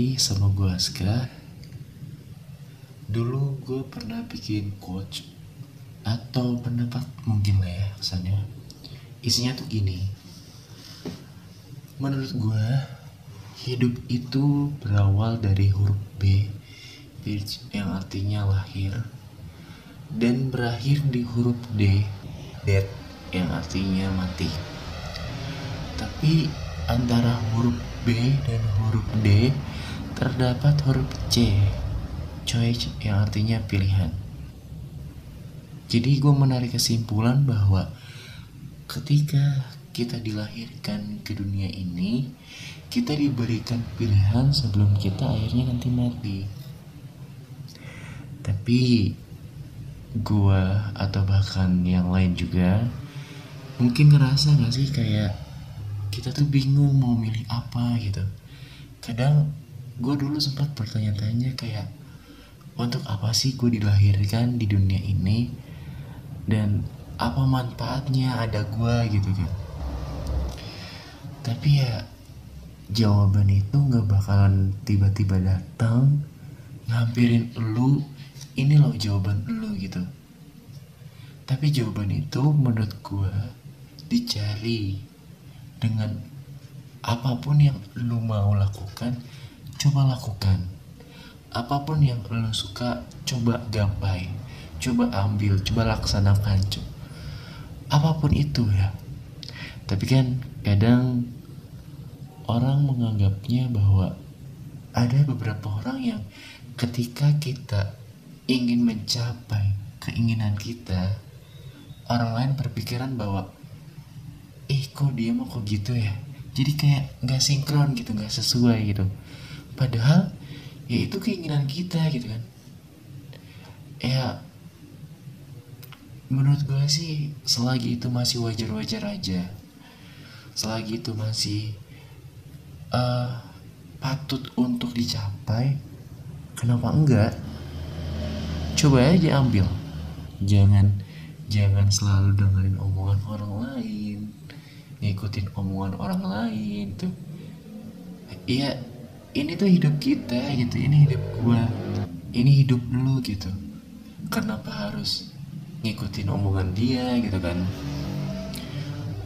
lagi sama gue Aska. Dulu gue pernah bikin coach Atau pendapat mungkin lah ya kesannya. Isinya tuh gini. Menurut gue Hidup itu berawal dari huruf B yang artinya lahir Dan berakhir di huruf D Death yang artinya mati. Tapi antara huruf B dan huruf D terdapat huruf C choice yang artinya pilihan. Jadi gue menarik kesimpulan bahwa ketika kita dilahirkan ke dunia ini kita diberikan pilihan sebelum kita akhirnya nanti mati. Tapi gue atau bahkan yang lain juga mungkin ngerasa gak sih kayak kita tuh bingung mau milih apa gitu. Kadang gue dulu sempat bertanya-tanya kayak untuk apa sih gue dilahirkan di dunia ini? Dan apa manfaatnya ada gue gitu kan. Tapi ya jawaban itu nggak bakalan tiba-tiba datang. Ngampirin lu ini loh jawaban lu gitu. Tapi jawaban itu menurut gue dicari dengan apa pun yang lu mau lakukan coba lakukan apa pun yang lu suka coba gapai coba ambil coba laksanakan coba apa pun itu ya. Tapi kan kadang orang menganggapnya bahwa ada beberapa orang yang ketika kita ingin mencapai keinginan kita orang lain berpikiran bahwa eh kok dia mau kok gitu ya? Jadi kayak nggak sinkron gitu nggak sesuai gitu padahal ya itu keinginan kita gitu kan. Ya menurut gue sih selagi itu masih wajar-wajar aja selagi itu masih uh, patut untuk dicapai kenapa enggak? Coba aja ambil jangan jangan selalu dengerin omongan orang lain ngikutin omongan orang lain tuh. Iya ini tuh hidup kita gitu ini hidup gua ini hidup lu gitu. Kenapa harus ngikutin omongan dia gitu kan?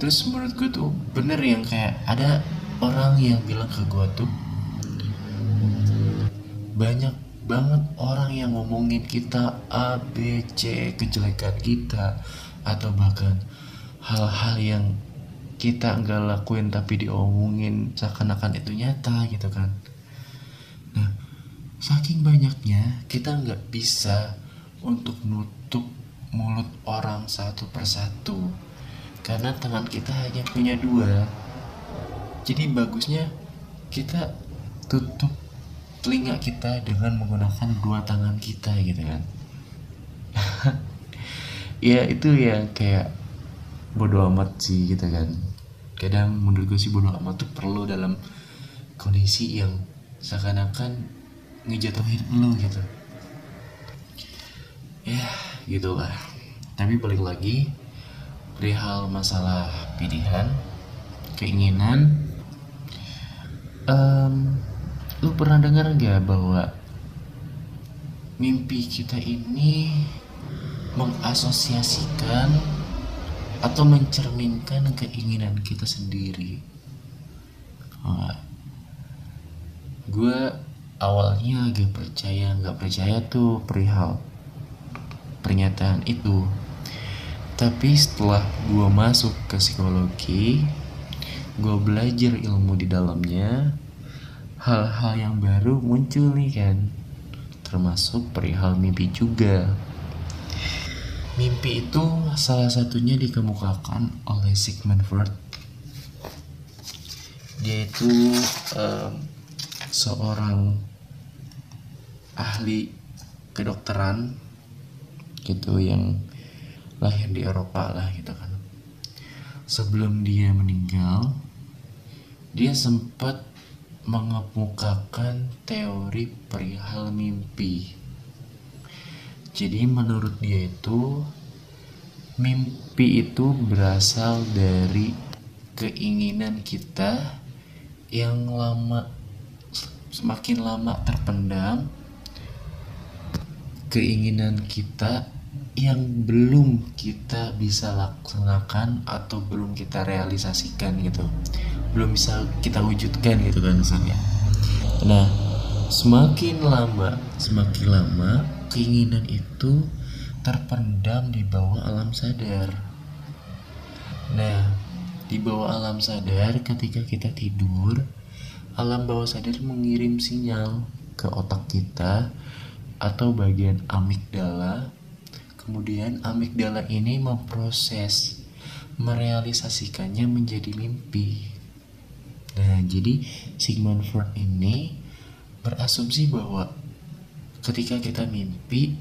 Terus menurut gue tuh bener yang kayak ada orang yang bilang ke gue tuh banyak banget orang yang ngomongin kita A, B, C, kejelekan kita atau bahkan hal-hal yang kita nggak lakuin tapi diomongin seakan-akan itu nyata gitu kan nah saking banyaknya kita nggak bisa untuk nutup mulut orang satu persatu karena tangan kita hanya punya dua. Jadi bagusnya kita tutup telinga kita dengan menggunakan dua tangan kita gitu kan. Ya itu ya kayak bodoh amat sih gitu kan. Kadang menurut gue sih bodoh amat tuh perlu dalam kondisi yang seakan-akan ngejatuhin lu gitu. Ya gitulah. Tapi balik lagi perihal masalah pilihan keinginan um, lu pernah dengar nggak bahwa mimpi kita ini mengasosiasikan atau mencerminkan keinginan kita sendiri? Nah, gue awalnya agak percaya nggak percaya tuh perihal pernyataan itu. Tapi setelah gue masuk ke psikologi gue belajar ilmu di dalamnya hal-hal yang baru muncul nih kan. Termasuk perihal mimpi juga. Mimpi itu salah satunya dikemukakan oleh Sigmund Freud. Dia itu um, seorang ahli kedokteran gitu yang lahir di Eropa lah gitu kan. Sebelum dia meninggal, dia sempat mengemukakan teori perihal mimpi jadi menurut dia itu mimpi itu berasal dari keinginan kita yang lama semakin lama terpendam keinginan kita yang belum kita bisa laksanakan atau belum kita realisasikan gitu. Belum bisa kita wujudkan gitu kan misalnya nah semakin lama semakin lama keinginan itu terpendam di bawah alam sadar. Nah di bawah alam sadar ketika kita tidur alam bawah sadar mengirim sinyal ke otak kita atau bagian amigdala Kemudian amigdala ini memproses, merealisasikannya menjadi mimpi. Nah, jadi Sigmund Freud ini berasumsi bahwa ketika kita mimpi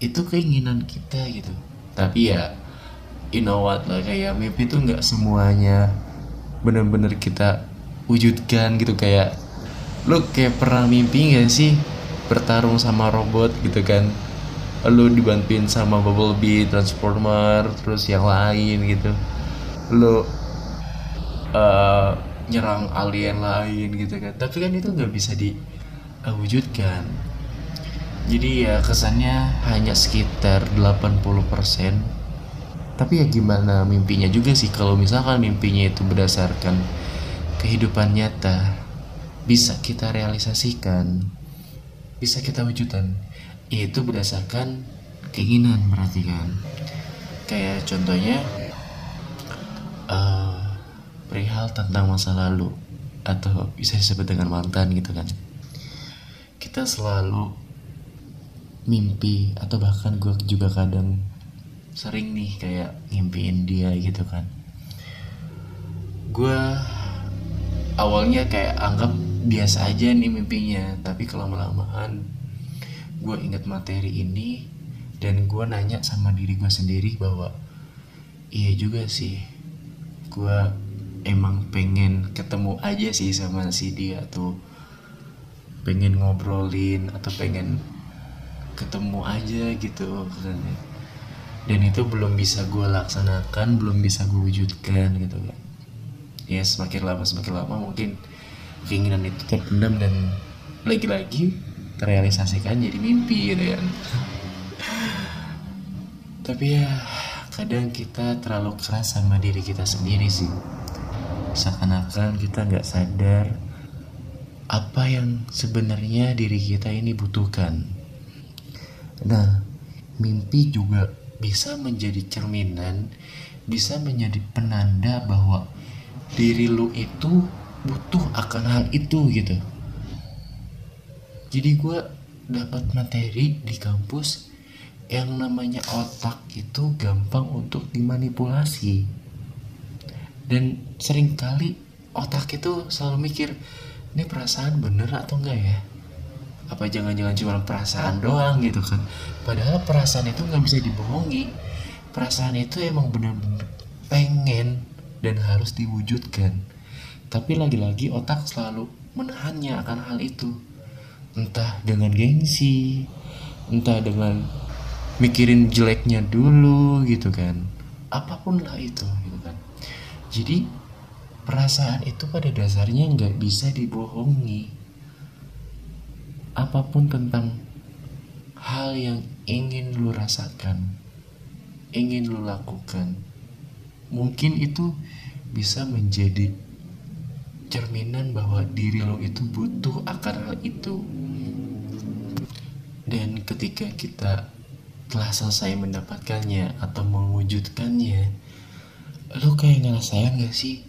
itu keinginan kita gitu. Tapi ya, you know what lah kayak mimpi itu nggak semuanya benar-benar kita wujudkan gitu kayak lu kayak pernah mimpi gak sih bertarung sama robot gitu kan lu dibantuin sama Bumblebee, Transformer, terus yang lain gitu. Lu uh, nyerang alien lain gitu kan. Tapi kan itu nggak bisa diwujudkan. Jadi ya kesannya hanya sekitar 80%. Tapi ya gimana mimpinya juga sih kalau misalkan mimpinya itu berdasarkan kehidupan nyata bisa kita realisasikan bisa kita wujudkan itu berdasarkan keinginan berarti kan. Kayak contohnya uh, perihal tentang masa lalu atau bisa disebut dengan mantan gitu kan. Kita selalu mimpi atau bahkan gue juga kadang sering nih kayak ngimpiin dia gitu kan. Gue awalnya kayak anggap biasa aja nih mimpinya tapi kelama-lamaan gue inget materi ini dan gue nanya sama diri gue sendiri bahwa iya juga sih gue emang pengen ketemu aja sih sama si dia tuh. Pengen ngobrolin atau pengen ketemu aja gitu dan itu belum bisa gue laksanakan belum bisa gue wujudkan gitu kan ya semakin lama semakin lama mungkin keinginan itu terpendam dan lagi-lagi terrealisasikan jadi mimpi gitu kan tapi ya kadang kita terlalu keras sama diri kita sendiri sih. Seakan-akan kita nggak sadar apa yang sebenarnya diri kita ini butuhkan. Nah mimpi juga bisa menjadi cerminan bisa menjadi penanda bahwa diri lu itu butuh akan hal itu gitu. Jadi gue dapat materi di kampus yang namanya otak itu gampang untuk dimanipulasi. Dan sering kali otak itu selalu mikir ini perasaan bener atau enggak ya? Apa jangan-jangan cuma perasaan doang gitu kan. Padahal perasaan itu nggak bisa dibohongi. Perasaan itu emang bener-bener pengen dan harus diwujudkan. Tapi lagi-lagi otak selalu menahannya akan hal itu. Entah dengan gengsi entah dengan mikirin jeleknya dulu gitu kan. Apa pun lah itu gitu kan. Jadi perasaan itu pada dasarnya nggak bisa dibohongi. Apa pun tentang hal yang ingin lu rasakan ingin lu lakukan mungkin itu bisa menjadi cerminan bahwa diri lo itu butuh akan hal itu. Dan ketika kita telah selesai mendapatkannya atau mewujudkannya lo kayak ngerasain gak sih?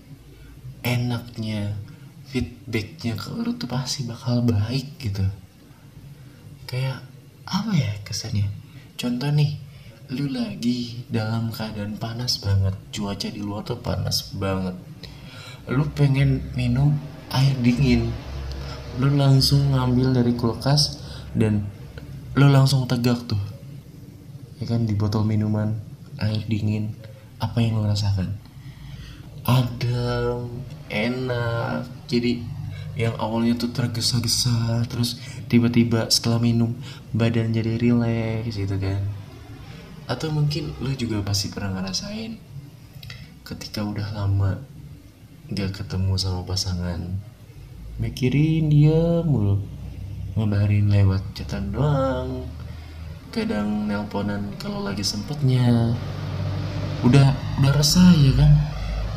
Enaknya feedbacknya ke lo tuh pasti bakal baik gitu. Kayak apa ya kesannya? Contoh nih lu lagi dalam keadaan panas banget cuaca di luar tuh panas banget. Lu pengen minum air dingin. Lu langsung ngambil dari kulkas dan lo langsung tegak tuh. Ya kan di botol minuman air dingin. Apa yang lo rasakan? Adem enak. Jadi yang awalnya tuh tergesa-gesa terus tiba-tiba setelah minum badan jadi rileks gitu kan atau mungkin lo juga pasti pernah ngerasain ketika udah lama gak ketemu sama pasangan mikirin dia mulu ngabarin lewat catatan doang kadang nelponan kalau lagi sempetnya. Udah udah resah ya kan?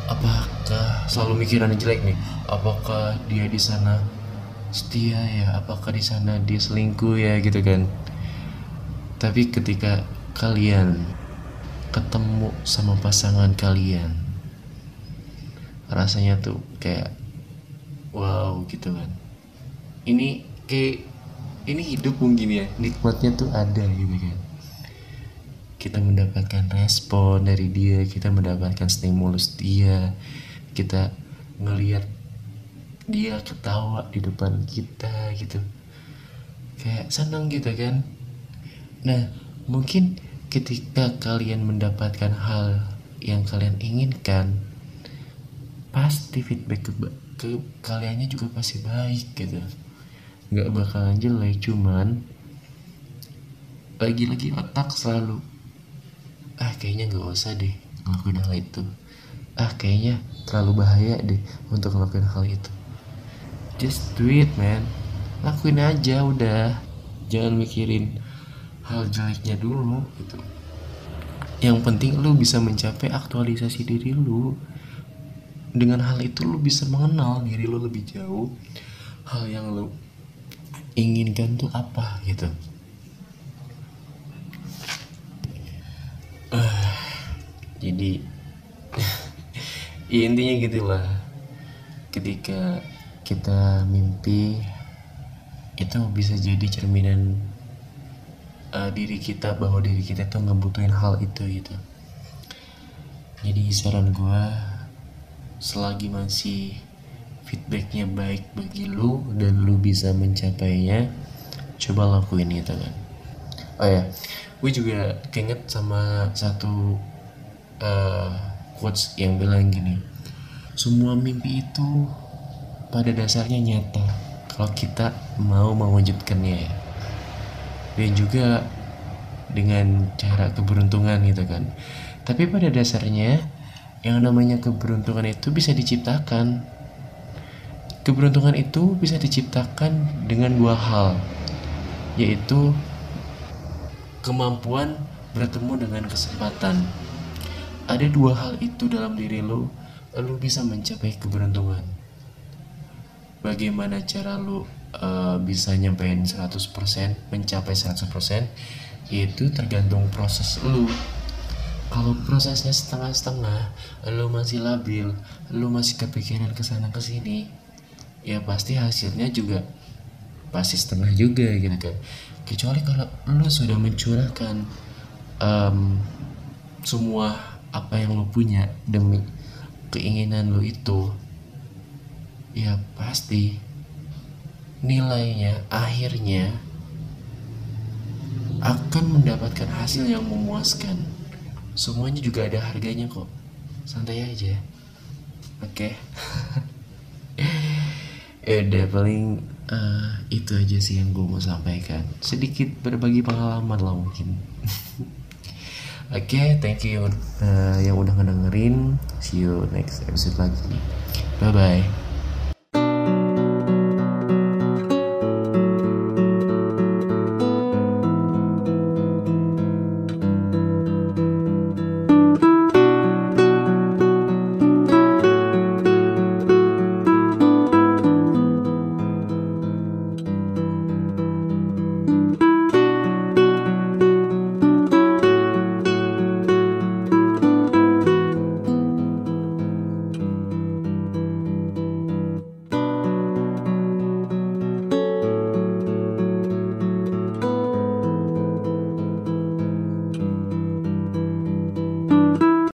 Apakah selalu mikiran jelek nih? Apakah dia di sana setia ya? Apakah di sana dia selingkuh ya gitu kan? Tapi ketika kalian ketemu sama pasangan kalian rasanya tuh kayak wow gitu kan. Ini kayak ini hidup mungkin ya nikmatnya tuh ada gitu kan. Kita mendapatkan respon dari dia kita mendapatkan stimulus dia kita ngelihat dia ketawa di depan kita gitu. Kayak senang gitu kan. Nah mungkin ketika kalian mendapatkan hal yang kalian inginkan pasti feedback ke, ke kaliannya juga pasti baik gitu. Nggak bakalan jelek cuman lagi-lagi otak selalu ah kayaknya nggak usah deh ngelakuin hal itu. Ah kayaknya terlalu bahaya deh untuk ngelakuin hal itu. Just do it man. Lakuin aja udah. Jangan mikirin hal jeleknya dulu gitu. Yang penting lu bisa mencapai aktualisasi diri lu. Dengan hal itu lu bisa mengenal diri lu lebih jauh. Hal yang lu inginkan tuh apa gitu. Uh, jadi ya intinya gitulah. Ketika kita mimpi itu bisa jadi cerminan uh, diri kita bahwa diri kita tuh ngebutuhin hal itu gitu. Jadi saran gue selagi masih feedbacknya baik bagi lu dan lu bisa mencapainya coba lakuin itu kan. Oh ya gue juga keinget sama satu uh, quotes yang bilang gini semua mimpi itu pada dasarnya nyata kalau kita mau mewujudkannya ya dan juga dengan cara keberuntungan gitu kan tapi pada dasarnya yang namanya keberuntungan itu bisa diciptakan Keberuntungan itu bisa diciptakan dengan dua hal, yaitu kemampuan bertemu dengan kesempatan. Ada dua hal itu dalam diri lo, lo bisa mencapai keberuntungan. Bagaimana cara lo uh, bisa nyampein 100%, mencapai 100%, yaitu tergantung proses lo. Kalau prosesnya setengah-setengah, lo masih labil, lo masih kepikiran ke sana ke sini, ya pasti hasilnya juga pasti setengah juga gitu kan kecuali kalau lu sudah mencurahkan um, semua apa yang lu punya demi keinginan lu itu ya pasti nilainya akhirnya akan mendapatkan hasil yang memuaskan. Semuanya juga ada harganya kok. Santai aja. Oke. Okay? ya udah paling uh, itu aja sih yang gue mau sampaikan. Sedikit berbagi pengalaman lah mungkin. Oke okay, thank you uh, yang udah ngedengerin. See you next episode lagi. Bye bye